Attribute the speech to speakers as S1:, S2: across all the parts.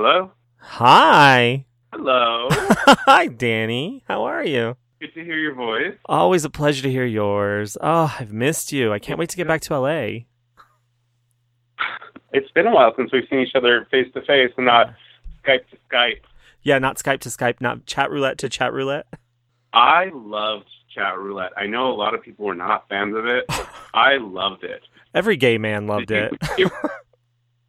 S1: Hello?
S2: Hi.
S1: Hello.
S2: Hi, Danny. How are you?
S1: Good to hear your voice.
S2: Always a pleasure to hear yours. Oh, I've missed you. I can't wait to get back to LA.
S1: It's been a while since we've seen each other face to face and not Skype to Skype.
S2: Yeah, not Skype to Skype, not chat roulette to chat roulette.
S1: I loved chat roulette. I know a lot of people were not fans of it. I loved it.
S2: Every gay man loved it.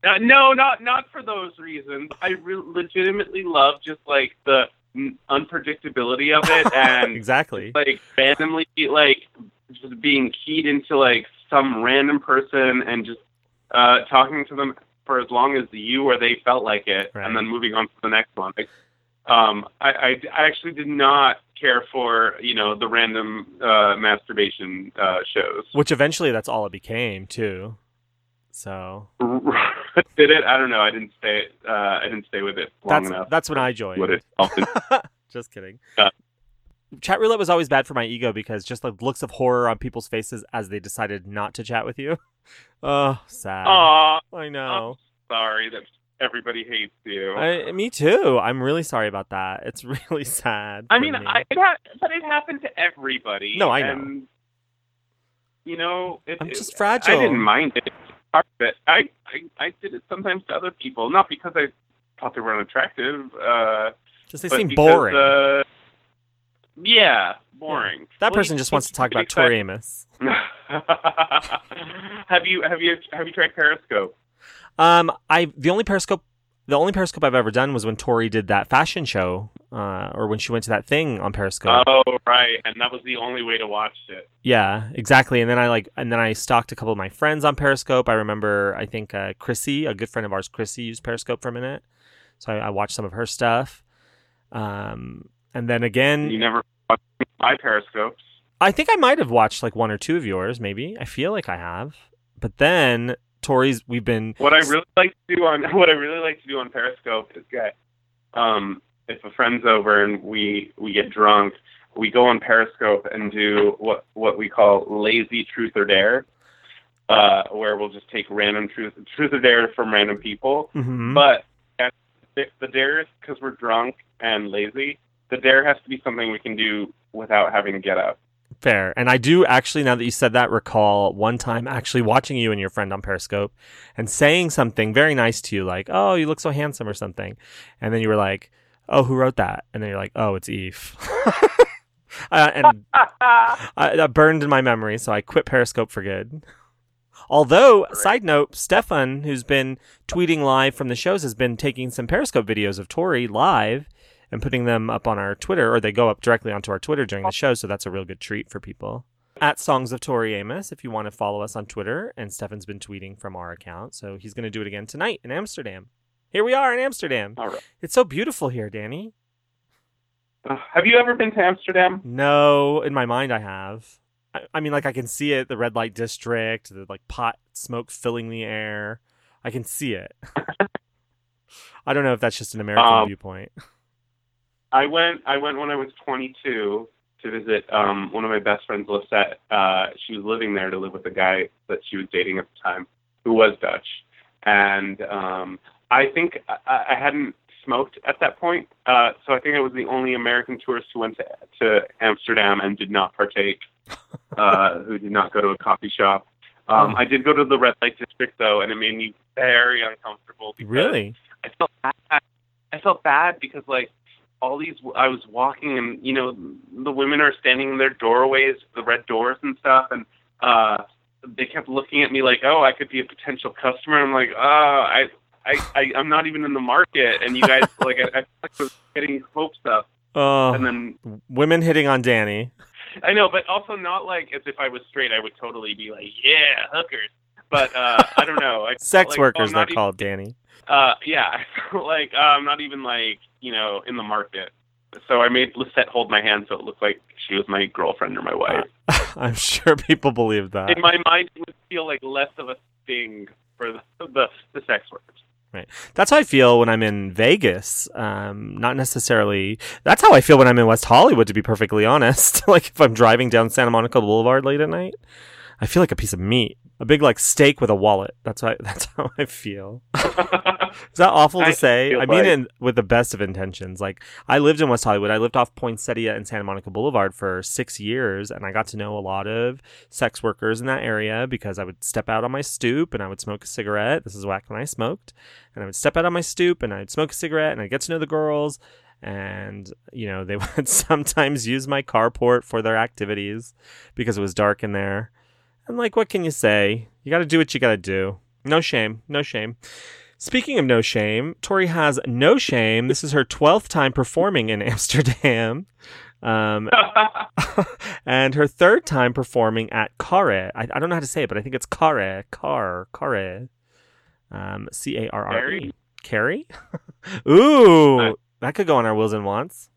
S1: Uh, no, not not for those reasons. I re- legitimately love just like the n- unpredictability of it and
S2: exactly.
S1: like randomly like just being keyed into like some random person and just uh talking to them for as long as you or they felt like it
S2: Right.
S1: and then moving on to the next one like um I, I i actually did not care for you know the random uh masturbation uh shows
S2: Which eventually that's all it became, too. So
S1: did it i don't know i didn't stay uh i didn't stay with it long
S2: that's
S1: enough
S2: that's when I joined.
S1: what it often
S2: Just kidding.
S1: Yeah.
S2: Chat roulette was always bad for my ego because just the looks of horror on people's faces as they decided not to chat with you. Oh, sad.
S1: Aw,
S2: I know.
S1: sorry that everybody hates you
S2: I, me too. I'm really sorry about that. It's really sad.
S1: I mean,
S2: me.
S1: I, it ha- but it happened to everybody.
S2: No, I know.
S1: And, you know, it,
S2: I'm
S1: it-
S2: just fragile.
S1: I didn't mind it. Part of it. I, I I did it sometimes to other people, not because I thought they were unattractive. Uh,
S2: just they seem
S1: because,
S2: boring.
S1: Uh, yeah, boring.
S2: that
S1: Well,
S2: person just wants to talk about
S1: excited-
S2: Tori Amos.
S1: have you have you have you tried Periscope?
S2: Um, I the only Periscope, the only Periscope I've ever done was when Tori did that fashion show, uh, or when she went to that thing on Periscope.
S1: Oh, right, and that was the only way to watch it.
S2: Yeah, exactly. And then I like, and then I stalked a couple of my friends on Periscope. I remember, I think uh, Chrissy, a good friend of ours, Chrissy, used Periscope for a minute, so I, I watched some of her stuff. Um, and then again,
S1: You never watched my Periscopes.
S2: I think I might have watched like one or two of yours, maybe. I feel like I have. But then Tori's, we've been
S1: What I really like to do on what I really like to do on Periscope is get um if a friend's over and we we get drunk, we go on Periscope and do what what we call lazy truth or dare. Uh, where we'll just take random truth truth or dare from random people.
S2: Mhm.
S1: But the, the dare is because we're drunk and lazy. The dare has to be something we can do without having to get up.
S2: Fair. And I do actually, now that you said that, recall one time actually watching you and your friend on Periscope and saying something very nice to you, like, oh, you look so handsome or something. And then you were like, oh, who wrote that? And then you're like, oh, it's Eve. uh, and I, that burned in my memory, so I quit Periscope for good. Although, side note, Stefan, who's been tweeting live from the shows, has been taking some Periscope videos of Tori live and putting them up on our Twitter, or they go up directly onto our Twitter during the show, so that's a real good treat for people. At Songs of Tori Amos, if you want to follow us on Twitter, and Stefan's been tweeting from our account, so he's going to do it again tonight in Amsterdam. Here we are in Amsterdam.
S1: All right.
S2: It's so beautiful here, Danny.
S1: Uh, have you ever been to Amsterdam?
S2: No, in my mind I have. I, I mean, like I can see it, the red light district, the like pot smoke filling the air. I can see it. I don't know if that's just an American
S1: Um,
S2: viewpoint.
S1: I went. I went when I was 22 to visit um, one of my best friends, Lisette. Uh, she was living there to live with the guy that she was dating at the time, who was Dutch. And um, I think I, I hadn't smoked at that point, uh, so I think I was the only American tourist who went to, to Amsterdam and did not partake, uh, who did not go to a coffee shop. Um. I did go to the red light district though, and it made me very uncomfortable.
S2: Really?
S1: I felt bad. I felt bad because like all these I was walking and you know the women are standing in their doorways, the red doors and stuff, and uh they kept looking at me like, oh, I could be a potential customer. I'm like, oh, I. I, I I'm not even in the market, and you guys like I, I, was getting hopes up,
S2: Oh,
S1: and then
S2: women hitting on Danny.
S1: I know, but also not like as if I was straight. I would totally be like, yeah, hookers. But uh, I don't know. I,
S2: Sex
S1: like,
S2: workers, they're
S1: even-
S2: called, Danny.
S1: Uh, yeah, like uh, I'm not even like you know in the market. So I made Lisette hold my hand so it looked like she was my girlfriend or my wife.
S2: I'm sure people believe that.
S1: In my mind, it would feel like less of a sting for the the, the sex workers.
S2: That's how I feel when I'm in Vegas. Um, not necessarily. That's how I feel when I'm in West Hollywood. To be perfectly honest, like if I'm driving down Santa Monica Boulevard late at night, I feel like a piece of meat, a big like steak with a wallet. That's how. That's how I feel. Is that awful to
S1: I
S2: say? I mean,
S1: like-
S2: in, with the best of intentions. Like, I lived in West Hollywood. I lived off Poinsettia and Santa Monica Boulevard for six years, and I got to know a lot of sex workers in that area because I would step out on my stoop and I would smoke a cigarette. This is back when I smoked, and I would step out on my stoop and I'd smoke a cigarette and I'd get to know the girls. And you know, they would sometimes use my carport for their activities because it was dark in there. And like, what can you say? You got to do what you got to do. No shame, no shame. Speaking of no shame, Tori has no shame. This is her 12th time performing in Amsterdam. Um, and her third time performing at Carre. I, I don't know how to say it, but I think it's Carre. Car. Carre. Um, C A R R E. Carrie? Ooh. That could go on our wills and wants.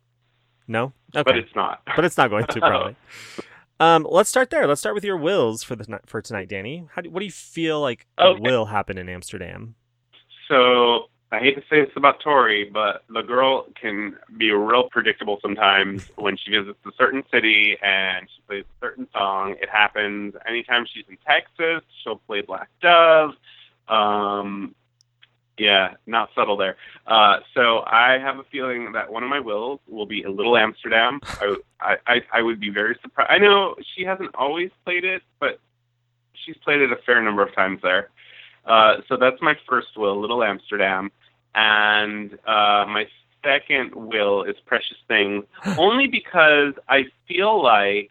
S2: No? Okay
S1: but it's not.
S2: but it's not going to probably. Um, let's start there. Let's start with your wills for the for tonight, Danny. How do, what do you feel like
S1: Okay.
S2: will happen in Amsterdam?
S1: So I hate to say this about Tori, but the girl can be real predictable sometimes when she visits a certain city and she plays a certain song. It happens anytime she's in Texas. She'll play Black Dove. Um, yeah, not subtle there. Uh, so I have a feeling that one of my wills will be a Little Amsterdam. I, I, I, would be very surprised. I know she hasn't always played it, but she's played it a fair number of times there. Uh, so that's my first will, Little Amsterdam, and uh, my second will is Precious Things, only because I feel like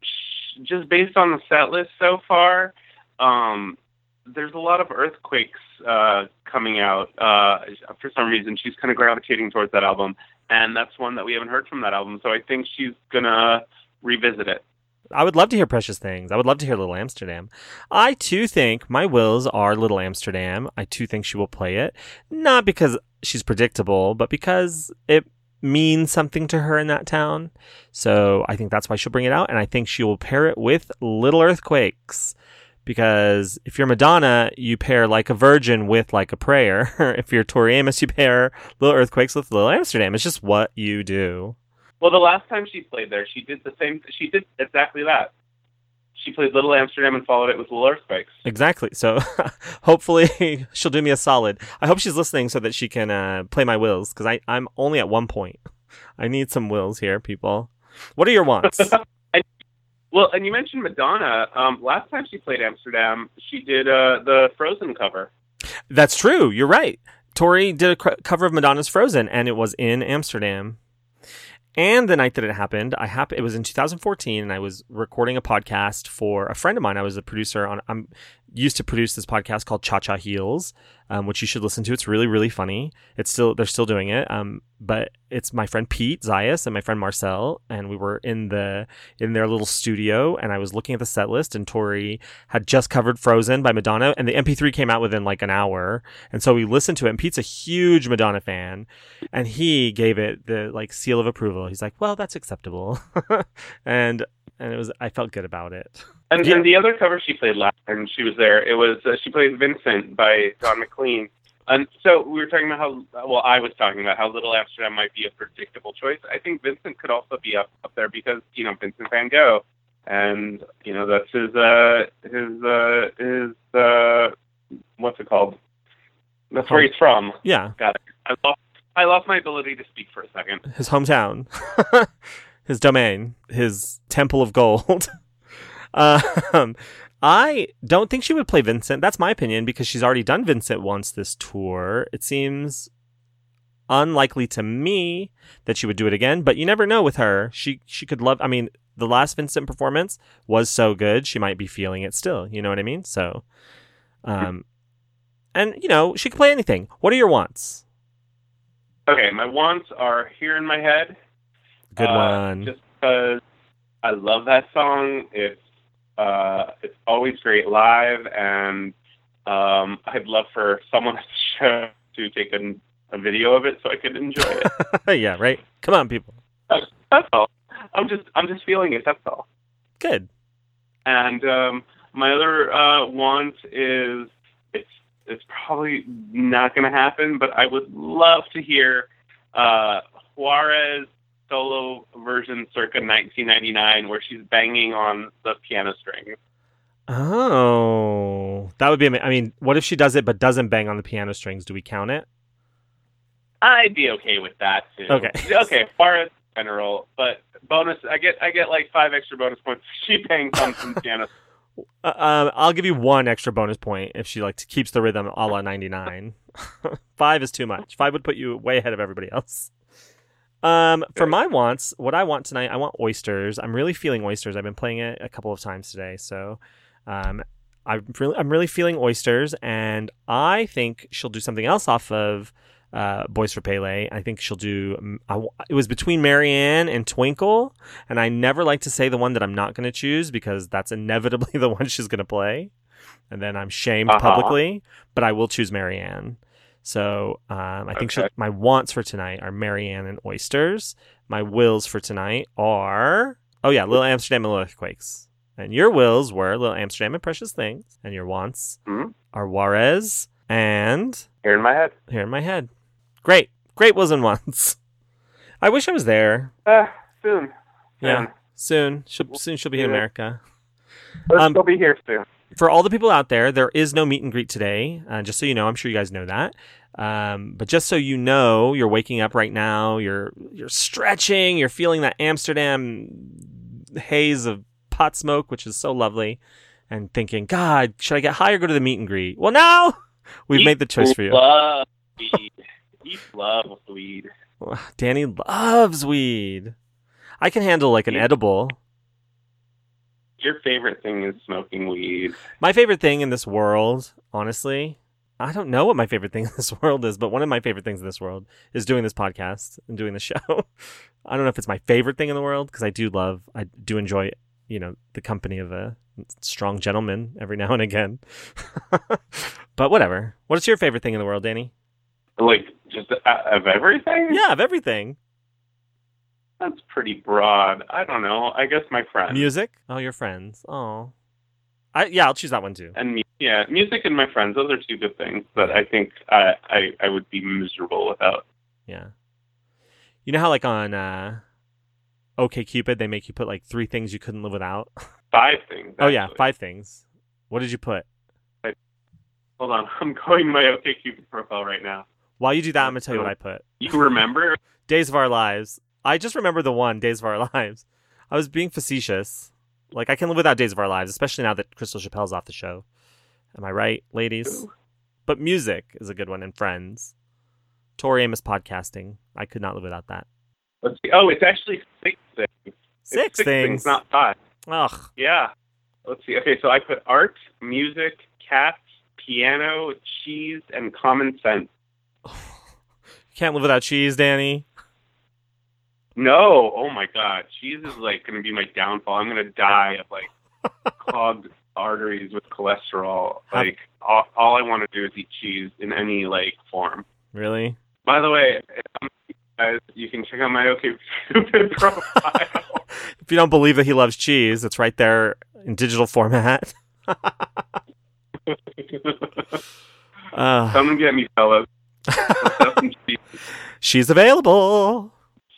S1: sh- just based on the set list so far, um, there's a lot of earthquakes uh, coming out. Uh, for some reason, she's kind of gravitating towards that album, and that's one that we haven't heard from that album. So I think she's gonna revisit it.
S2: I would love to hear Precious Things. I would love to hear Little Amsterdam. I too think my wills are Little Amsterdam. I too think she will play it, not because she's predictable, but because it means something to her in that town. So I think that's why she'll bring it out, and I think she will pair it with Little Earthquakes. Because if you're Madonna, you pair like a virgin with like a prayer. if you're Tori Amos, you pair Little Earthquakes with Little Amsterdam. It's just what you do.
S1: Well, the last time she played there, she did the same. She did exactly that. She played Little Amsterdam and followed it with Little Earthquakes.
S2: Exactly. So hopefully she'll do me a solid. I hope she's listening so that she can uh, play my wills because I'm only at one point. I need some wills here, people. What are your wants?
S1: Well, and you mentioned Madonna. Um, last time she played Amsterdam, she did uh, the Frozen cover.
S2: That's true. You're right. Tori did a cr- cover of Madonna's Frozen, and it was in Amsterdam. And the night that it happened, I hap- it was in 2014, and I was recording a podcast for a friend of mine. I was a producer on. I'm used to produce this podcast called Cha Cha Heels, um, which you should listen to. It's really really funny. It's still they're still doing it. Um, but it's my friend Pete Zayas and my friend Marcel, and we were in the in their little studio, and I was looking at the set list, and Tori had just covered Frozen by Madonna, and the MP3 came out within like an hour, and so we listened to it. And Pete's a huge Madonna fan, and he gave it the like seal of approval. He's like, "Well, that's acceptable," and and it was I felt good about it.
S1: And,
S2: Yeah.
S1: and the other cover she played last time she was there, it was uh, she played Vincent by Don McLean. And so we were talking about how well I was talking about how Little Amsterdam might be a predictable choice. I think Vincent could also be up up there because you know Vincent Van Gogh, and you know that's his uh his uh his uh what's it called? That's where he's from.
S2: Yeah,
S1: Got it. I lost I lost my ability to speak for a second.
S2: his hometown, his domain, his temple of gold. um, I don't think she would play Vincent. That's my opinion because she's already done Vincent once this tour. It seems unlikely to me that she would do it again, but you never know with her. She she could love. I mean, the last Vincent performance was so good. She might be feeling it still. You know what I mean? So, um, and you know she could play anything. What are your wants?
S1: Okay, my wants are here in my head.
S2: Good
S1: Uh,
S2: one.
S1: Just because I love that song. It's uh, it's always great live, and um, I'd love for someone at the show to take a, a video of it so I could enjoy it.
S2: yeah, right. Come on, people.
S1: that's all. I'm just I'm just feeling it. That's all.
S2: Good.
S1: And um, my other uh, want is it's it's probably not going to happen, but I would love to hear uh, Juarez solo version circa 1999 where she's banging on the piano strings.
S2: Oh, that would be. I mean, what if she does it but doesn't bang on the piano strings? Do we count it?
S1: I'd be okay with that too.
S2: Okay.
S1: Okay, far as general, but bonus. I get I get like five extra bonus points. She paying some from piano.
S2: Uh, um, I'll give you one extra bonus point if she like keeps the rhythm a la ninety nine. Five is too much. Five would put you way ahead of everybody else. Um, for my wants, what I want tonight, I want oysters. I'm really feeling oysters. I've been playing it a couple of times today, so um, I'm really, I'm really feeling oysters, and I think she'll do something else off of uh, Boys for Pele. I think she'll do. I it was between Marianne and Twinkle, and I never like to say the one that I'm not going to choose because that's inevitably the one she's going to play, and then I'm shamed
S1: Uh-huh.
S2: publicly. But I will choose Marianne. So um, I think
S1: Okay.
S2: my wants for tonight are Marianne and oysters. My wills for tonight are oh yeah, Little Amsterdam and Little Earthquakes. And your wills were Little Amsterdam and Precious Things, and your wants
S1: Mhm.
S2: are Juarez and
S1: Here in my head.
S2: here in my head. Great, great wills and wants. I wish I was there.
S1: Uh, soon.
S2: Yeah,
S1: Soon.
S2: soon. She'll, soon she'll be in America.
S1: Let's
S2: Um,
S1: be here soon.
S2: For all the people out there, there is no meet and greet today. Uh, just so you know, I'm sure you guys know that. Um, but just so you know, you're waking up right now. You're you're stretching. You're feeling that Amsterdam haze of pot smoke, which is so lovely, and thinking, God, should I get high or go to the meet and greet? Well, now we've made the choice for you.
S1: Love weed. He loves weed.
S2: Danny loves weed. I can handle like an edible.
S1: Your favorite thing is smoking weed.
S2: My favorite thing in this world, honestly, I don't know what my favorite thing in this world is, but one of my favorite things in this world is doing this podcast and doing the show. I don't know if it's my favorite thing in the world because I do love, I do enjoy, you know, the company of a strong gentleman every now and again. but whatever. What's your favorite thing in the world, Danny?
S1: Like just uh, of everything.
S2: Yeah, of everything.
S1: That's pretty broad. I don't know. I guess my friends.
S2: Music. Oh, your friends. Oh, I yeah, I'll choose that one too.
S1: and yeah, music and my friends. Those are two good things that I think I I, I would be miserable without.
S2: Yeah. You know how like on uh OK Cupid they make you put like three things you couldn't live without?
S1: Five things.
S2: Oh yeah, five things. What did you put?
S1: Hold on, I'm going my OkCupid profile right now.
S2: While you do that, I'm gonna tell you what I put.
S1: You remember?
S2: Days of Our Lives. I just remember the one, Days of Our Lives. I was being facetious. Like I can live without Days of Our Lives, especially now that Crystal Chappell's off the show. Am I right, ladies? But music is a good one, and Friends. Tori Amos podcasting. I could not live without that.
S1: Let's see. Oh, it's actually six things. It's
S2: Six, things.
S1: not five.
S2: Ugh.
S1: Yeah. Let's see. Okay, so I put art, music, cats, piano, cheese, and common sense.
S2: Can't live without cheese, Danny.
S1: No, oh my god, cheese is like going to be my downfall. I'm going to die of like clogged arteries with cholesterol. Like all, all I want to do is eat cheese in any like form.
S2: Really?
S1: By the way, um, guys, you can check out my OkCupid profile.
S2: If you don't believe that he loves cheese, it's right there in digital format. Uh,
S1: Come and get me, fellas. Let's have some cheese.
S2: she's available.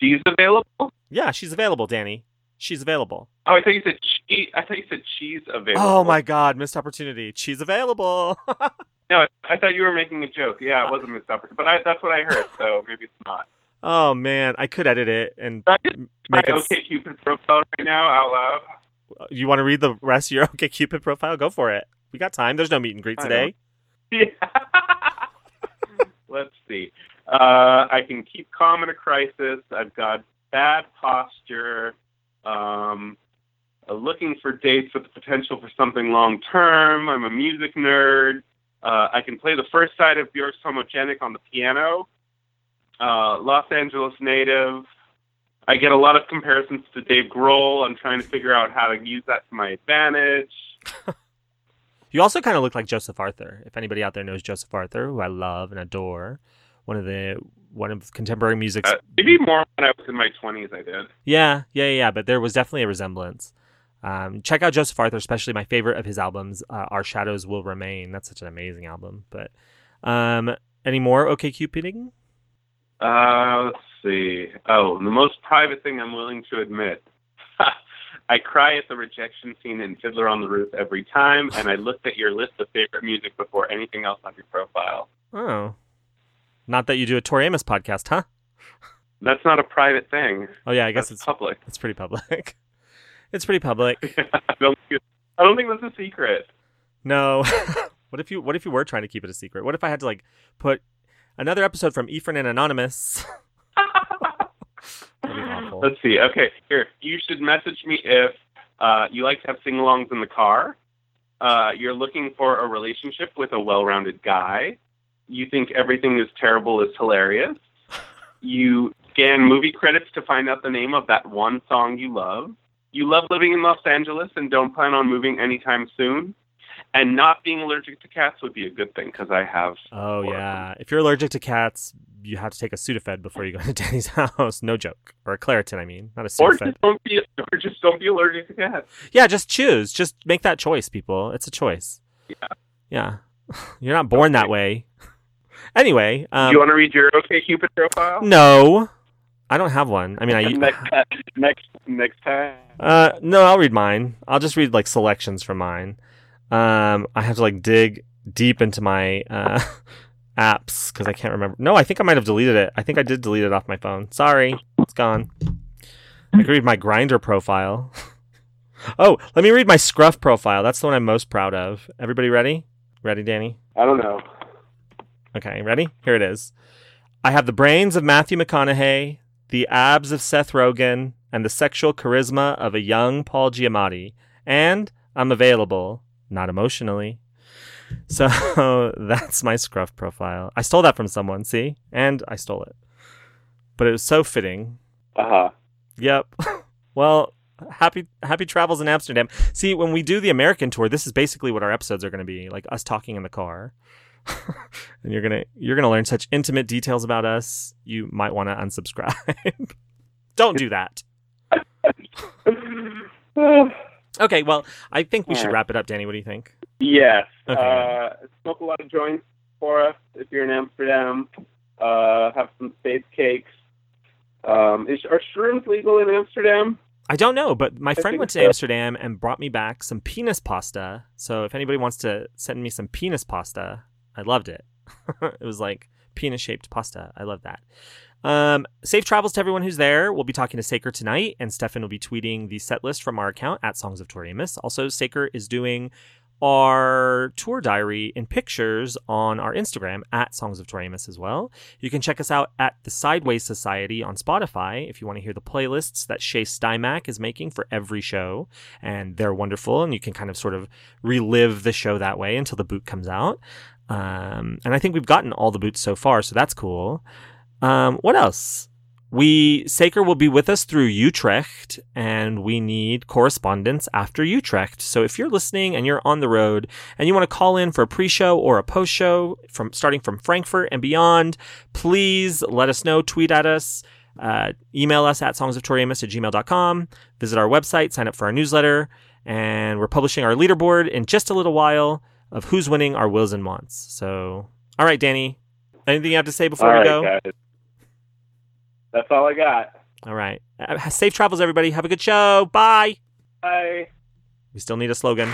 S1: Cheese available?
S2: Yeah, she's available, Danny. She's available.
S1: Oh, I thought you said cheese. I thought you said cheese available.
S2: Oh my God, missed opportunity. She's available.
S1: No, I- thought you were making a joke. Yeah, it was a missed opportunity, but I, that's what I heard. So maybe it's not.
S2: oh man, I could edit it and
S1: I just my
S2: make it. s-
S1: OkCupid profile right now out loud.
S2: Uh, you want to read the rest of your OkCupid profile? Go for it. We got time. There's no meet and greet today.
S1: Yeah. Let's see. Uh, I can keep calm in a crisis. I've got bad posture. Um, uh, looking for dates with the potential for something long term. I'm a music nerd. Uh, I can play the first side of Björk's Homogenic on the piano. Uh, Los Angeles native. I get a lot of comparisons to Dave Grohl. I'm trying to figure out how to use that to my advantage.
S2: You also kind of look like Joseph Arthur. If anybody out there knows Joseph Arthur, who I love and adore, one of the one of contemporary music's
S1: Uh, maybe more when I was in my 20s, I did.
S2: Yeah, yeah, yeah. But there was definitely a resemblance. Um, check out Joseph Arthur, especially my favorite of his albums, uh, "Our Shadows Will Remain." That's such an amazing album. But um, any more OK Cupiding?
S1: Uh, let's see. Oh, the most private thing I'm willing to admit. I cry at the rejection scene in Fiddler on the Roof every time, and I looked at your list of favorite music before anything else on your profile.
S2: Oh. Not that you do a Tori Amos podcast, huh?
S1: That's not a private thing.
S2: Oh yeah, I guess
S1: That's
S2: it's
S1: public.
S2: it's pretty public. it's pretty public.
S1: I don't think I don't think that's a secret.
S2: No. what if you what if you were trying to keep it a secret? What if I had to like put another episode from Ephraim and Anonymous? That'd be awful.
S1: Let's see. Okay, here. You should message me if uh, you like to have sing alongs in the car. Uh, you're looking for a relationship with a well rounded guy. You think everything is terrible is hilarious. You scan movie credits to find out the name of that one song you love. You love living in Los Angeles and don't plan on moving anytime soon. And not being allergic to cats would be a good thing because I have.
S2: Oh, yeah. If you're allergic to cats, you have to take a Sudafed before you go to Danny's house. No joke. Or a Claritin, I mean, not a Sudafed.
S1: Or just don't be, or just don't be allergic to cats.
S2: Yeah, just choose. Just make that choice, people. It's a choice.
S1: Yeah.
S2: Yeah. You're not born that way. Anyway, um,
S1: you want to read your OK Cupid profile?
S2: no, I don't have one. I mean, I
S1: next time, next next time.
S2: uh no, I'll read mine. I'll just read like selections from mine. Um, I have to like dig deep into my uh apps because I can't remember. No, I think I might have deleted it. I think I did delete it off my phone. Sorry, it's gone. I can read my Grindr profile. oh, let me read my scruff profile. That's the one I'm most proud of. Everybody ready? Ready, Danny?
S1: I don't know.
S2: Okay, ready? Here it is. I have the brains of Matthew McConaughey, the abs of Seth Rogen, and the sexual charisma of a young Paul Giamatti. And I'm available, not emotionally. So that's my scruff profile. I stole that from someone, see? And I stole it. But it was so fitting.
S1: Uh huh.
S2: Yep. well, happy happy travels in Amsterdam. See, when we do the American tour, this is basically what our episodes are going to be, like us talking in the car. and you're going to you're going to learn such intimate details about us, you might want to unsubscribe. Don't do that. Okay, well, I think we should wrap it up, Danny. What do you think?
S1: yes.
S2: Okay.
S1: Uh, smoke a lot of joints for us if you're in Amsterdam. Uh, have some space cakes. Um, is are shrooms legal in Amsterdam?
S2: I don't know, but my friend went to
S1: so.
S2: Amsterdam and brought me back some penis pasta. So if anybody wants to send me some penis pasta, I loved it. it was like penis shaped pasta. I love that. Um, safe travels to everyone who's there. We'll be talking to Saker tonight, and Stefan will be tweeting the set list from our account at Songs of Tori Amos. Also, Saker is doing our tour diary in pictures on our Instagram at Songs of Tori Amos as well. You can check us out at the Sideways Society on Spotify if you want to hear the playlists that Shay Stymack is making for every show. And they're wonderful, and you can kind of sort of relive the show that way until the boot comes out. Um, and I think we've gotten all the boots so far, so that's cool. Um, what else? We Saker will be with us through Utrecht, and we need correspondence after Utrecht. So if you're listening and you're on the road and you want to call in for a pre-show or a post-show from starting from Frankfurt and beyond, please let us know. Tweet at us. Uh, email us at songsoftoriamos at gmail.com. Visit our website, sign up for our newsletter, and we're publishing our leaderboard in just a little while of who's winning our wills and wants. So, all right, Danny, anything you have to say before
S1: All
S2: we
S1: right,
S2: go?
S1: guys. That's all I got.
S2: All right. Uh, safe travels, everybody. Have a good show. Bye.
S1: Bye.
S2: We still need a slogan.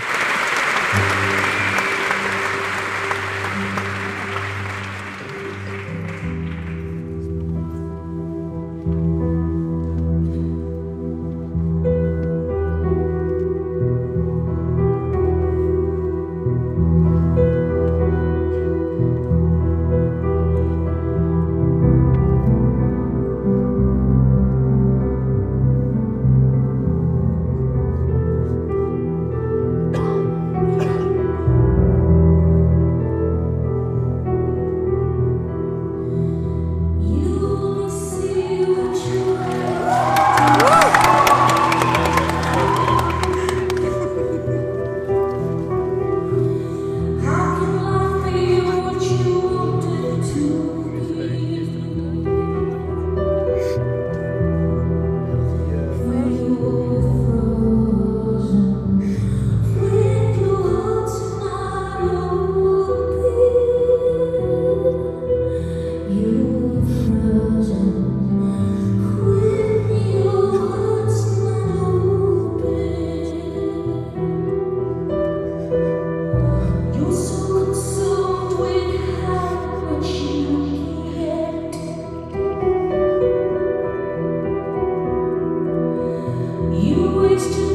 S3: Christ.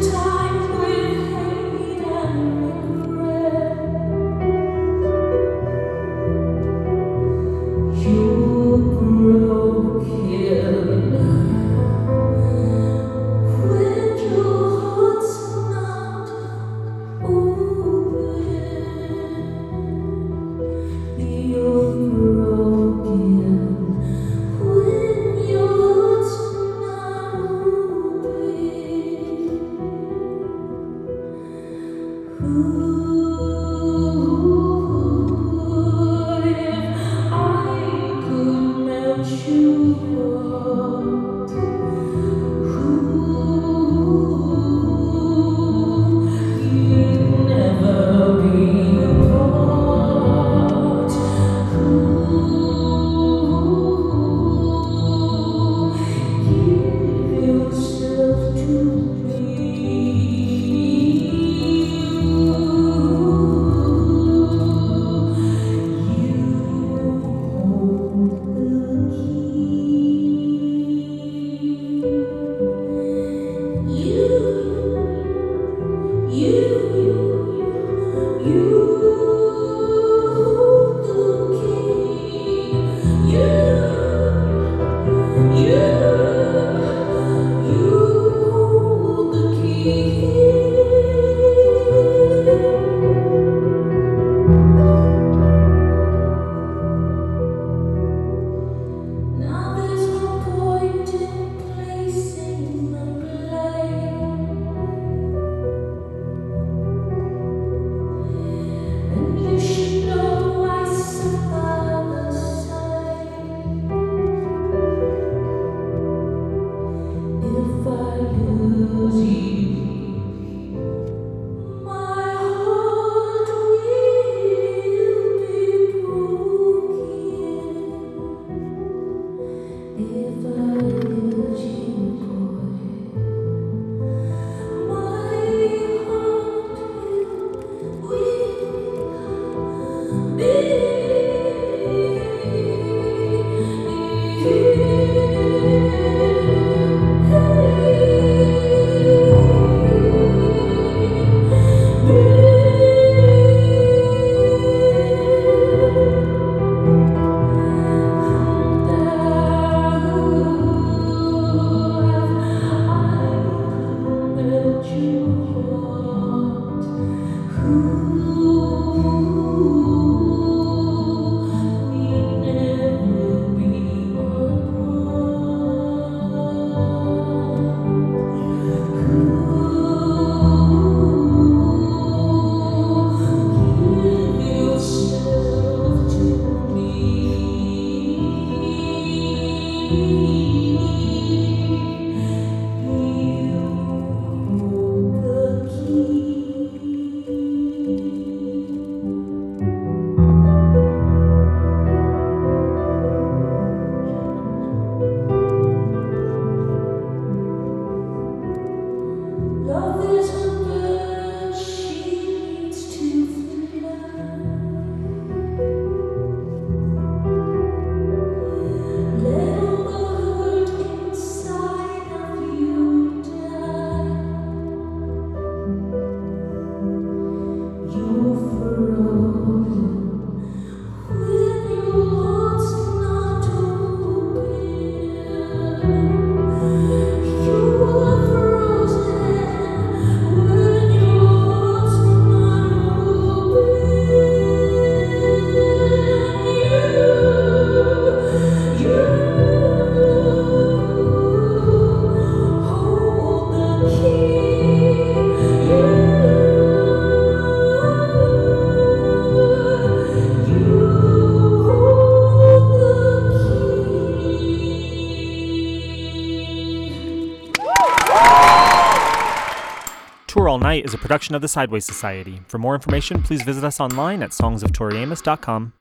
S3: is a production of the Sideways Society. For more information, please visit us online at songsoftoriamos.com.